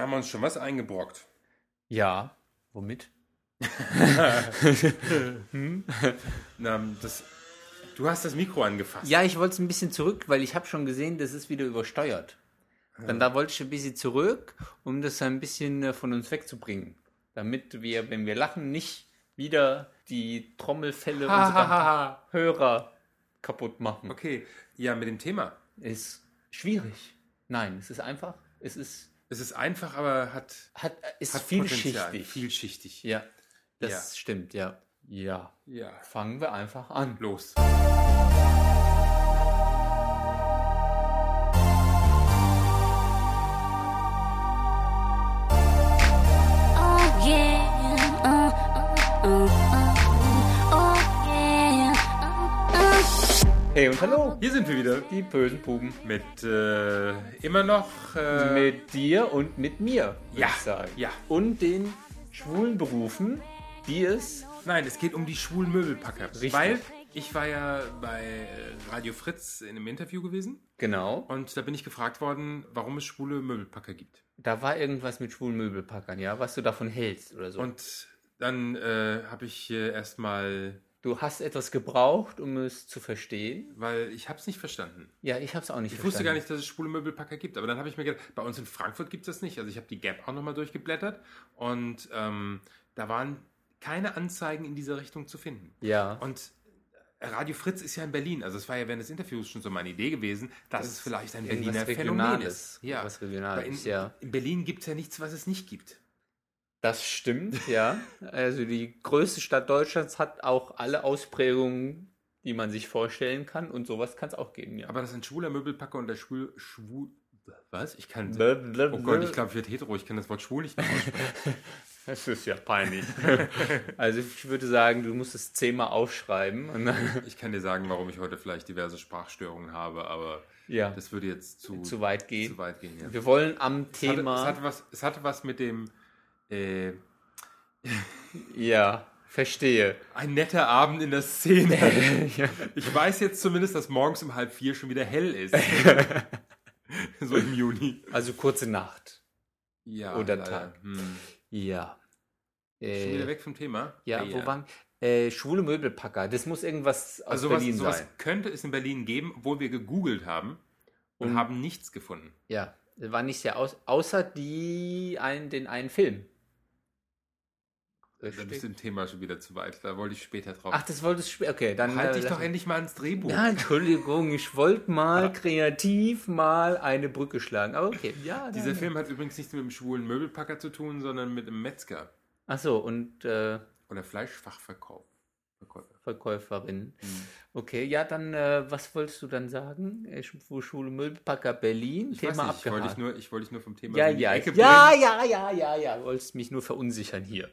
Haben wir uns schon was eingebrockt? Ja. Womit? hm? Na, das, du hast das Mikro angefasst. Ja, ich wollte es ein bisschen zurück, weil ich habe schon gesehen, das ist wieder übersteuert. Dann da wollte ich ein bisschen zurück, um das ein bisschen äh, von uns wegzubringen. Damit wir, wenn wir lachen, nicht wieder die Trommelfälle Ha, unserer ha, ha. Hörer kaputt machen. Okay, ja, mit dem Thema. Ist schwierig. Nein, es ist einfach. Es ist, Es ist einfach, aber hat, hat, ist hat vielschichtig. Potenzial. Vielschichtig. Ja, das Ja. stimmt, ja. Ja. Ja. Fangen wir einfach an. Los. Hey und hallo, Hier sind wir wieder die bösen Puben. mit äh, immer noch äh, Mit dir und mit mir, würde Ja, ich sagen. ja. Und den schwulen Berufen, die es. Nein, es geht um die schwulen Möbelpacker. Richtig. Weil ich war ja bei äh, Radio Fritz in einem Interview gewesen Genau. und da bin ich gefragt worden, warum es schwule Möbelpacker gibt. Da war irgendwas mit schwulen Möbelpackern, ja, was du davon hältst oder so. Und dann äh, habe ich äh, erstmal, du hast etwas gebraucht, um es zu verstehen. weil ich habe es nicht verstanden. Ja, ich habe es auch nicht Ich wusste gar verstanden. nicht, dass es schwule Möbelpacker gibt, aber dann habe ich mir gedacht, bei uns in Frankfurt gibt es das nicht. Also ich habe die Gap auch nochmal durchgeblättert und ähm, da waren keine Anzeigen in dieser Richtung zu finden. Ja. Und Radio Fritz ist ja in Berlin, also es war ja während des Interviews schon so meine Idee gewesen, dass es vielleicht ein Berliner Phänomen ist. Ja, Was Regionales, Weil in, ja. in Berlin gibt es ja nichts, was es nicht gibt. Das stimmt, ja. Also die größte Stadt Deutschlands hat auch alle Ausprägungen, die man sich vorstellen kann und sowas kann es auch geben, ja. Aber das ist ein schwuler Möbelpacker und der schwul... schwul was? Ich kann... Blablabla. Oh Gott, ich glaube, ich werde hetero, ich kann das Wort schwul nicht mehr aussprechen. Das ist ja peinlich. also ich würde sagen, du musst es zehnmal aufschreiben. Und dann, Ich kann dir sagen, warum ich heute vielleicht diverse Sprachstörungen habe, aber ja, das würde jetzt zu, zu weit gehen. zu weit gehen. Ja. Wir wollen am Es hatte, Thema. es, hatte was, es hatte was mit dem... Äh, ja, verstehe. ein netter Abend in der Szene. ja. Ich weiß jetzt zumindest, dass morgens um halb vier schon wieder hell ist. so im Juni. Also kurze Nacht. Ja, Oder. Tag. Hm. Ja. Schon wieder Äh, weg vom Thema. ja, Hey, wo waren äh, schwule Möbelpacker? Das muss irgendwas aus Also sowas, Berlin sowas sein. könnte es in Berlin geben, obwohl wir gegoogelt haben und Und- haben nichts gefunden. Ja, war nicht sehr aus, außer die ein, den einen Film. Da bist du im Thema schon wieder zu weit. Da wollte ich später drauf. Ach, das wolltest du später. Okay, dann. halt äh, doch endlich mal ans Drehbuch. Ja, Entschuldigung, ich wollte mal kreativ mal eine Brücke schlagen. Aber okay, ja. Dieser Film hat übrigens nichts mit dem schwulen Möbelpacker zu tun, sondern mit einem Metzger Ach so, und äh, oder Fleischfachverkauf. Verkäufer. Verkäuferin. Hm. Okay, ja, dann, äh, was wolltest du dann sagen? Äh, Sch- Schule Möbelpacker Berlin, Ich Thema nicht, ich wollte dich abgehakt. nur, ich wollte dich nur vom Thema Ja, in die ja, ja, ja, ja, ja, ja, wolltest mich nur verunsichern hier.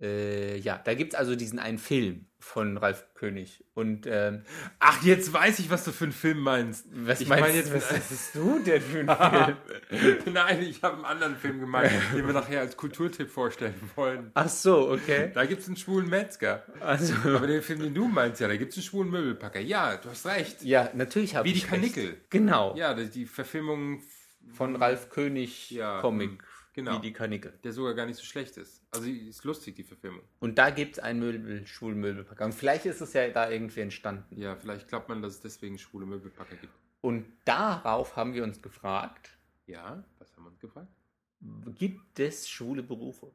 Äh, ja, da gibt es also diesen einen Film von Ralf König. Und ähm, Ach, jetzt weiß ich, was du für einen Film meinst. was ich meinst meine jetzt, was bist du denn für ein Film? Nein, ich habe einen anderen Film gemeint, den wir nachher als Kulturtipp vorstellen wollen. Ach so, okay. Da gibt es einen schwulen Metzger. Also, Aber den Film, den du meinst, ja, da gibt es einen schwulen Möbelpacker. Ja, du hast recht. ja, natürlich habe Wie ich die Kanickel. recht. Genau. Ja, die, die Verfilmung, Von Ralf König Ja, Comic. Genau. Wie die Kanickel. der sogar gar nicht so schlecht ist. Also ist lustig, die Verfilmung. Und da gibt es einen Möbel, schwulen Möbelpacker. Und vielleicht ist es ja da irgendwie entstanden. Ja, vielleicht glaubt man, dass es deswegen schwule Möbelpacker gibt. Und darauf haben wir uns gefragt, Ja, was haben wir uns gefragt? gibt es schwule Berufe?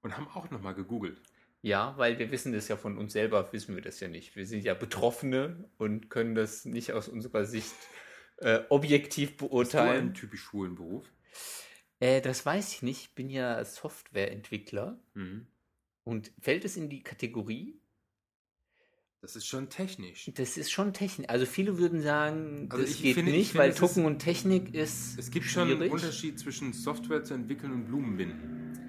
Und haben auch nochmal gegoogelt. Ja, weil wir wissen das ja von uns selber, wissen wir das ja nicht. Wir sind ja Betroffene und können das nicht aus unserer Sicht äh, objektiv Hast du einen beurteilen. typisch schwulen Beruf? Äh, das weiß ich nicht. Ich bin ja Softwareentwickler. Mhm. Und fällt es in die Kategorie? Das ist schon technisch. Das ist schon Technik. Also viele würden sagen, Also das ich geht finde- ich nicht, finde, weil Tucken und Technik ist Es gibt schon schwierig. einen Unterschied zwischen Software zu entwickeln und Blumenbinden.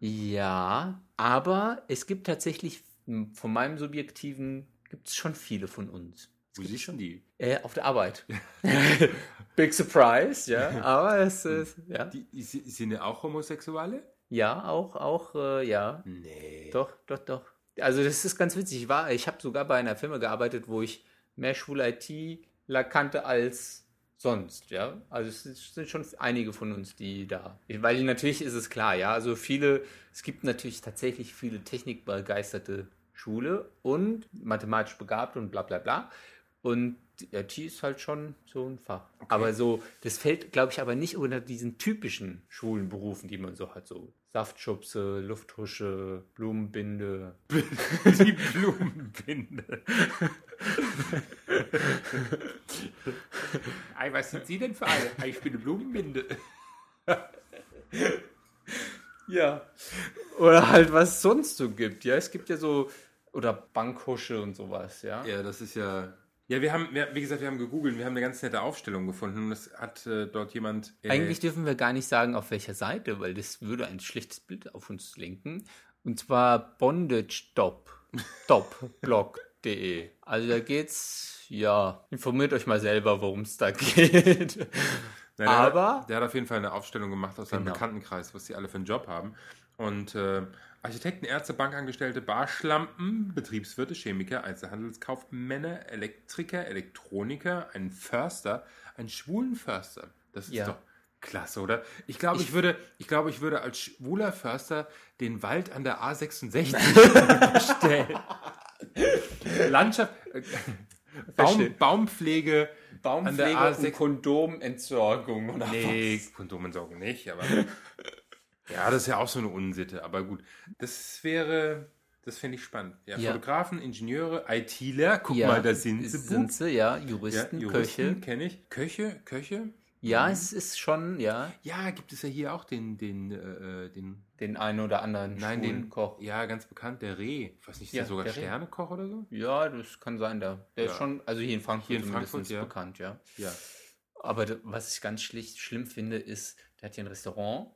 Ja, aber es gibt tatsächlich, von meinem subjektiven, gibt es schon viele von uns. Wo siehst du die? Äh, auf der Arbeit. Big Surprise, ja. Aber es ist, ja. die sind ja auch Homosexuelle? Ja, auch, auch, äh, ja. Nee. Doch, doch, doch. Also das ist ganz witzig. Ich war, ich habe sogar bei einer Firma gearbeitet, wo ich mehr schwule ITler kannte als sonst, ja. Also es sind schon einige von uns, die da. Weil natürlich ist es klar, ja. Also viele, es gibt natürlich tatsächlich viele technikbegeisterte Schule und mathematisch begabt und bla bla bla. Und IT ist halt schon so ein Fach. Aber so, das fällt, glaube ich, aber nicht unter diesen typischen schwulen Berufen, die man so hat. So Saftschubse, Lufthusche, Blumenbinde. Die Blumenbinde. Ei, was sind Sie denn für eine? Ei, Ich bin eine Blumenbinde. Ja. Oder halt, was es sonst so gibt. Ja, es gibt ja so, oder Bankhusche und sowas, ja. Ja, das ist ja. Ja, wir haben, wir, wie gesagt, wir haben gegoogelt, wir haben eine ganz nette Aufstellung gefunden. Und es hat äh, dort jemand. Äh, Eigentlich dürfen wir gar nicht sagen, auf welcher Seite, weil das würde ein schlechtes Bild auf uns lenken. Und zwar bondage-blog.de. Also da geht's, ja, informiert euch mal selber, worum es da geht. Nein, der aber- Hat, der hat auf jeden Fall eine Aufstellung gemacht aus seinem Genau. Bekanntenkreis, was die alle für einen Job haben. Und äh, Architekten, Ärzte, Bankangestellte, Barschlampen, Betriebswirte, Chemiker, Einzelhandelskaufmänner, Elektriker, Elektroniker, ein Förster, einen schwulen Förster. Das ist Ja. doch klasse, oder? Ich glaube, ich, würde, ich glaube, ich würde als schwuler Förster den Wald an der A66 bestellen. Landschaft, äh, Baum, Verstehe. Baumpflege, an der Baumpflege A6 und Kondomentsorgung oder Nee, Kondomentsorgung nicht, aber. ja, das ist ja auch so eine Unsitte, aber gut. Das wäre, das finde ich spannend. Ja, Ja. Fotografen, Ingenieure, ITler, guck Ja, mal, da sind sie. Sind sie, ja. ja, Juristen, Juristen Köche. kenne ich. Köche, Köche. Ja, es ist schon, ja, Ja, gibt es ja hier auch den, den, äh, den, den einen oder anderen nein, den Koch. Ja, ganz bekannt, der Reh. Ich weiß nicht, ist Ja, der sogar der. Sternekoch oder so? Ja, das kann sein, der, der ist schon, also hier in Frankfurt, Hier in Frankfurt, ja. bekannt, ja. Ja. Aber was ich ganz schlicht schlimm finde, ist, der hat hier ein Restaurant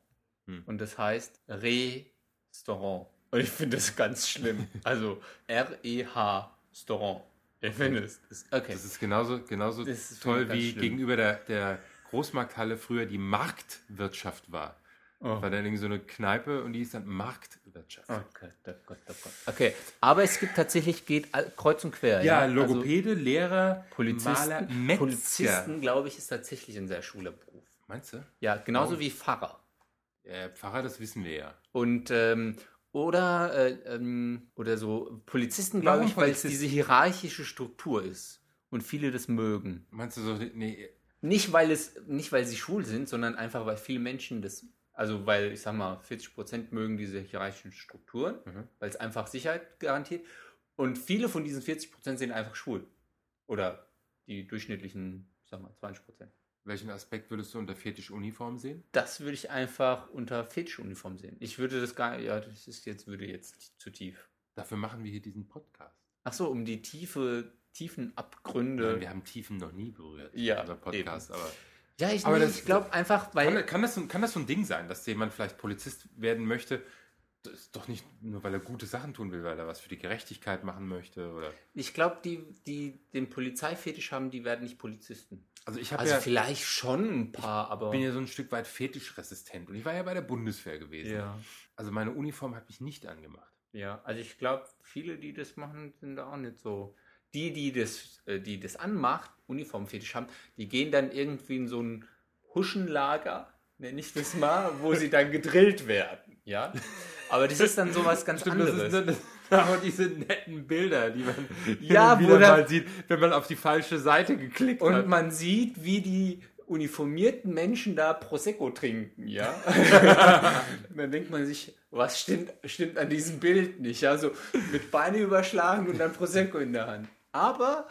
Hm. und das heißt Restaurant. Und ich finde das ganz schlimm. Also R-E-H Restaurant. Ich finde es. Okay. Das ist genauso, genauso ist toll, wie schlimm. gegenüber der, der Großmarkthalle früher die Marktwirtschaft war. Oh. War dann irgendwie so eine Kneipe und die ist dann Marktwirtschaft. Oh Gott, oh Gott, oh Gott. Okay, aber es gibt tatsächlich, geht kreuz und quer. Ja, Also Logopäde, Lehrer, Polizisten, Maler, Metzger. Polizisten, glaube ich, ist tatsächlich ein sehr schwuler Beruf. Meinst du? Ja, genauso Warum? wie Pfarrer. Äh, Pfarrer, das wissen wir ja. Und ähm, oder, äh, ähm, oder so Polizisten, glaube ich, weil es diese hierarchische Struktur ist. Und viele das mögen. Meinst du so, nee, Nicht weil es, nicht weil sie schwul sind, sondern einfach weil viele Menschen das, also weil, ich sag mal, 40% mögen diese hierarchischen Strukturen, Mhm. weil es einfach Sicherheit garantiert. Und viele von diesen 40% sind einfach schwul. Oder die durchschnittlichen, ich sag mal, 20%. Welchen Aspekt würdest du unter Fetischuniform sehen? Das würde ich einfach unter Fetischuniform sehen. Ich würde das gar ja, das ist jetzt, würde jetzt zu tief. Dafür machen wir hier diesen Podcast. Ach so, um die tiefe, tiefen Abgründe. Nein, wir haben Tiefen noch nie berührt. Ja, in unserem Podcast. Aber ja, ich, Aber nee, das- ich glaube einfach, weil kann, kann, das, kann das so ein Ding sein, dass jemand vielleicht Polizist werden möchte? Das ist doch nicht nur, weil er gute Sachen tun will, weil er was für die Gerechtigkeit machen möchte. Oder ich glaube, die, die den Polizeifetisch haben, die werden nicht Polizisten. also ich habe Also ja, vielleicht schon ein paar, aber bin ja so ein Stück weit fetischresistent. Und ich war ja bei der Bundeswehr gewesen. ja, Also meine Uniform hat mich nicht angemacht. ja. Also ich glaube, viele, die das machen, sind da auch nicht so. Die, die das, äh, die das anmacht, Uniformfetisch haben, die gehen dann irgendwie in so ein Huschenlager, nenne ich das mal, wo sie dann gedrillt werden. Ja. Aber das ist dann sowas ganz anderes. das dann aber diese netten Bilder, die man Ja, und wieder mal sieht, wenn man auf die falsche Seite geklickt Und hat. man sieht, wie die uniformierten Menschen da Prosecco trinken, ja. Und dann denkt man sich, was stimmt, stimmt an diesem Bild nicht, ja, so mit Beine überschlagen und dann Prosecco in der Hand. Aber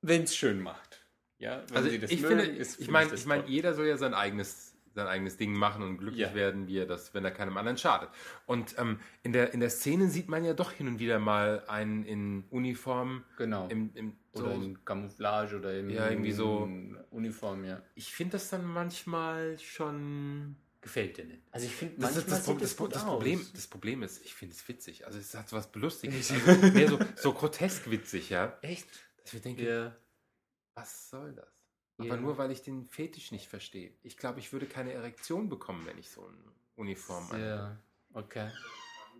wenn es schön macht, ja, wenn Also sie das ich mögen, finde, ist- ich meine, ich meine, jeder soll ja sein eigenes, sein eigenes Ding machen und glücklich Ja. werden, wie er das, wenn er keinem anderen schadet. Und ähm, in, der, in der Szene sieht man ja doch hin und wieder mal einen in Uniform. genau. Im, im, so, oder in Camouflage oder in, Ja, irgendwie so- in Uniform, ja. ich finde das dann manchmal schon. Gefällt dir nicht. Also ich finde, Das, das, das, das, aus. Problem, das Problem ist, ich finde es witzig. Also es hat so was Belustiges. Also mehr so, so grotesk witzig, ja. Echt? Dass ich denke, Ja. was soll das? Aber nur weil ich den Fetisch nicht verstehe. Ich glaube, ich würde keine Erektion bekommen, wenn ich so eine Uniform anhabe. Ja, okay.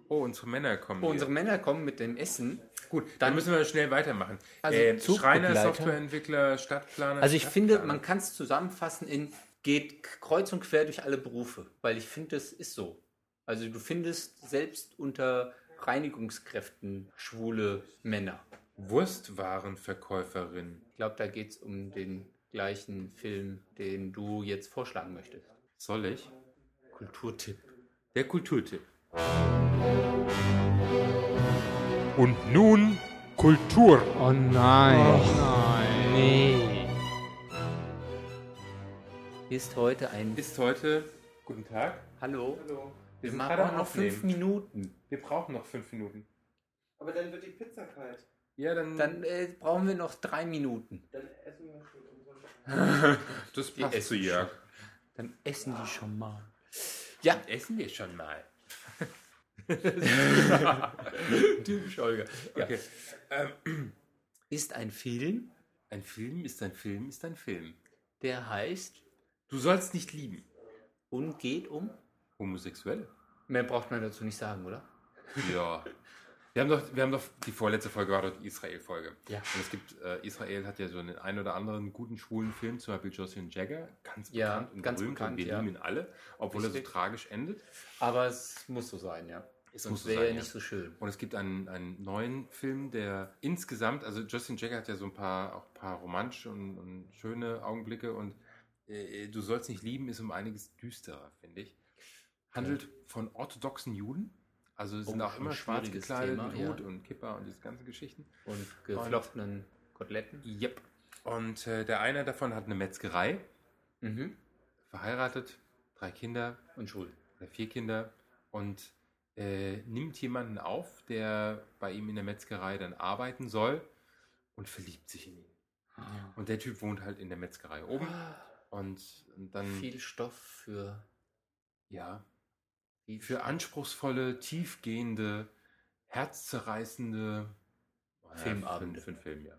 Oh, unsere Männer kommen. Hier. unsere Männer kommen mit dem Essen. Gut, dann Dann- müssen wir schnell weitermachen. Also äh. Schreiner, Softwareentwickler, Stadtplaner. Also ich finde, Stadtplaner. man kann es zusammenfassen in geht kreuz und quer durch alle Berufe, weil ich finde, das ist so. Also du findest selbst unter Reinigungskräften schwule Männer. Wurstwarenverkäuferin. Ich glaube, da geht es um den gleichen Film, den du jetzt vorschlagen möchtest. Soll ich? Kulturtipp. Der Kulturtipp. Und nun Kultur. Oh nein. nein. Nee. Ist heute ein... Ist heute. Guten Tag. Hallo? Hallo. Wir sind machen noch fünf. Minuten. Wir brauchen noch fünf Minuten. Aber dann wird die Pizza kalt. Ja, dann. Dann äh, brauchen wir noch drei Minuten. Dann essen wir schon das passt zu essen Jörg. Dann essen die schon mal. Ja, Essen wir schon mal. typisch Olga. Ja. Okay. Ähm, Ist ein Film, ein Film ist ein Film ist ein Film. der heißt Du sollst nicht lieben. und geht um. Homosexuelle? Mehr braucht man dazu nicht sagen, oder? Ja. Wir haben doch, wir haben doch die vorletzte Folge war doch die Israel-Folge. Ja. Und es gibt, äh, Israel hat ja so einen ein oder anderen guten schwulen Film, zum Beispiel Jocelyn Jagger, ganz Ja, bekannt und ganz berühmt bekannt, und wir ja. lieben ihn alle, obwohl er Richtig. so tragisch endet. Aber es muss so sein, ja. Es Sonst muss so wäre sein, ja nicht so schön. Und es gibt einen, einen neuen Film, der insgesamt, also Justin Jagger hat ja so ein paar, auch ein paar romantische und, und schöne Augenblicke und äh, Du sollst nicht lieben ist um einiges düsterer, finde ich. Handelt von orthodoxen Juden, also sind Oh, auch immer schwarz gekleidet Thema, mit ja. Hut und Kipper und diese ganzen Geschichten. Und geflochtenen Koteletten. Yep. Und äh, der eine davon hat eine Metzgerei, Mhm. verheiratet, drei Kinder Und schwul. oder vier Kinder und äh, nimmt jemanden auf, der bei ihm in der Metzgerei dann arbeiten soll und verliebt sich in ihn. Und der Typ wohnt halt in der Metzgerei oben und, und dann Viel Stoff für, ja für anspruchsvolle, tiefgehende, herzzerreißende Filmabende. Für, für einen Film, ja.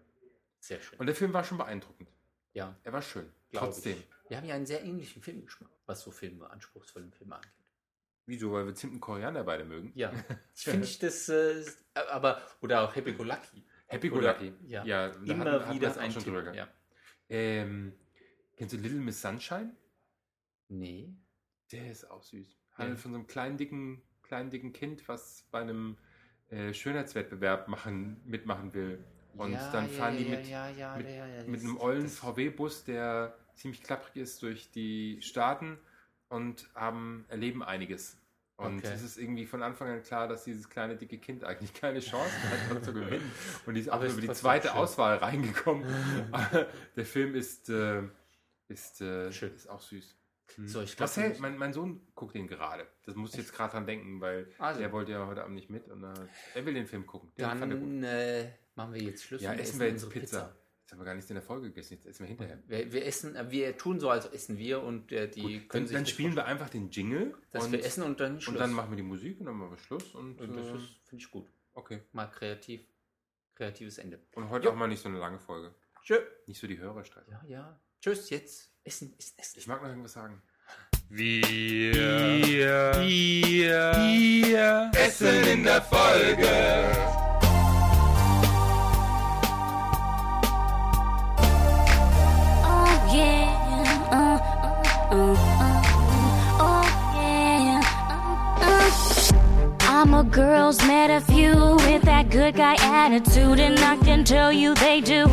Sehr schön. Und der Film war schon beeindruckend. ja, Er war schön. Trotzdem. Ich. Wir haben ja einen sehr ähnlichen Filmgeschmack, was so Filme, anspruchsvollen Filme angeht. Wieso? Weil wir ziemlichen Koriander beide mögen. Ja, ich finde ich das, äh, aber, oder auch Happy Go Lucky. Happy Go Lucky. ja. ja Immer hatten- hatten wieder ein schon Tipp, drüber ja. Ähm, kennst du Little Miss Sunshine? Nee. Der ist auch süß. Handelt von so einem kleinen, dicken, kleinen, dicken Kind, was bei einem äh, Schönheitswettbewerb machen, mitmachen will. Und Ja, dann ja, fahren die ja, mit, ja, ja, mit, ja, mit das- einem ollen VW-Bus, der ziemlich klapprig ist durch die Staaten und haben, erleben einiges. Und Okay. es ist irgendwie von Anfang an klar, dass dieses kleine, dicke Kind eigentlich keine Chance hat, dort zu gewinnen. Und die ist auch Aber über die zweite. Auswahl reingekommen. Der Film ist, äh, ist, äh, Schön. ist auch süß. So, ich glaub, hält, mein, mein Sohn guckt den gerade. Das muss ich jetzt gerade dran denken, weil Also. der wollte ja heute Abend nicht mit und äh, er will den Film gucken. Den er gut. Dann äh, machen wir jetzt Schluss Ja, und essen wir jetzt unsere Pizza. Jetzt haben wir gar nichts in der Folge gegessen, jetzt essen wir hinterher. Wir, wir essen, äh, wir tun so, als essen wir und äh, die können Dann, sich dann spielen wir einfach den Jingle dass und, wir essen und dann Schluss. und dann machen wir die Musik und dann machen wir Schluss und, und das äh, finde ich gut. okay. Mal kreativ, kreatives Ende. Und heute Jo. auch mal nicht so eine lange Folge. Tschö. Nicht so die Hörerstreit. Ja, ja. Tschüss, jetzt essen, essen, essen. Ich mag noch irgendwas sagen. Wir, wir, wir essen in der Folge. Oh yeah, oh yeah. uh. I'm a girl's met a few with that good guy attitude, and I can tell you they do.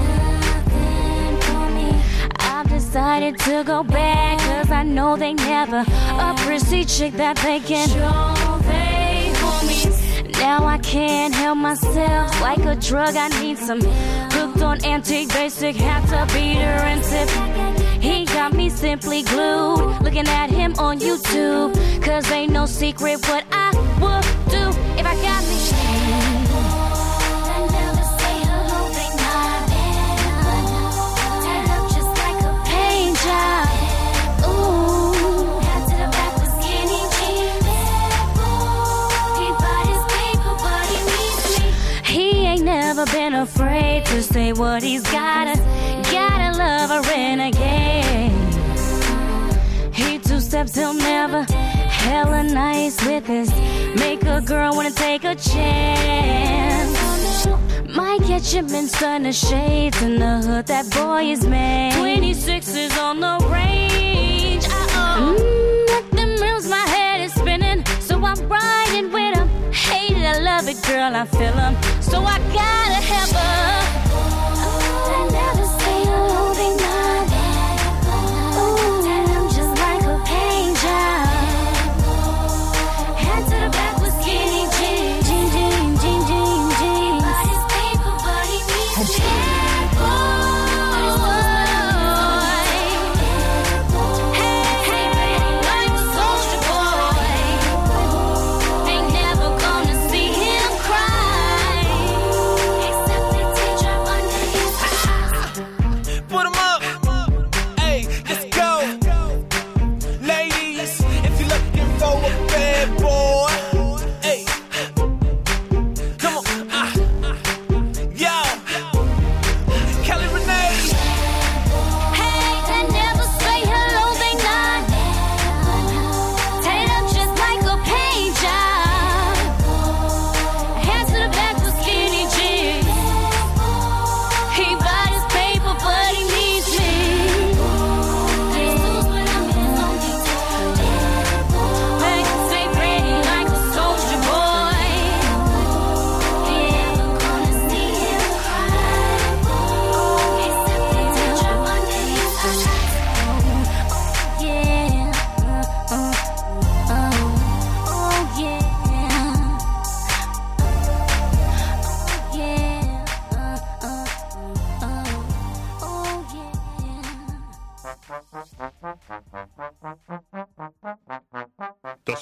Decided to go back, cause I know they never a prissy chick that they can show they homies. Now I can't help myself like a drug. I need some hooked on antique basic. Have to beat her and tip. He got me simply glued. Looking at him on YouTube. Cause ain't no secret what I afraid to say what he's gotta. Gotta love a renegade. He two steps, he'll never hella nice with this. Make a girl wanna take a chance. Might catch him in stunner shades in the hood. That boy is made. 26 is on the range. Uh-oh. Mm, let them rims, my head is spinning. So I'm riding with him. Hate it, I love it, girl, I feel him. So I gotta have her.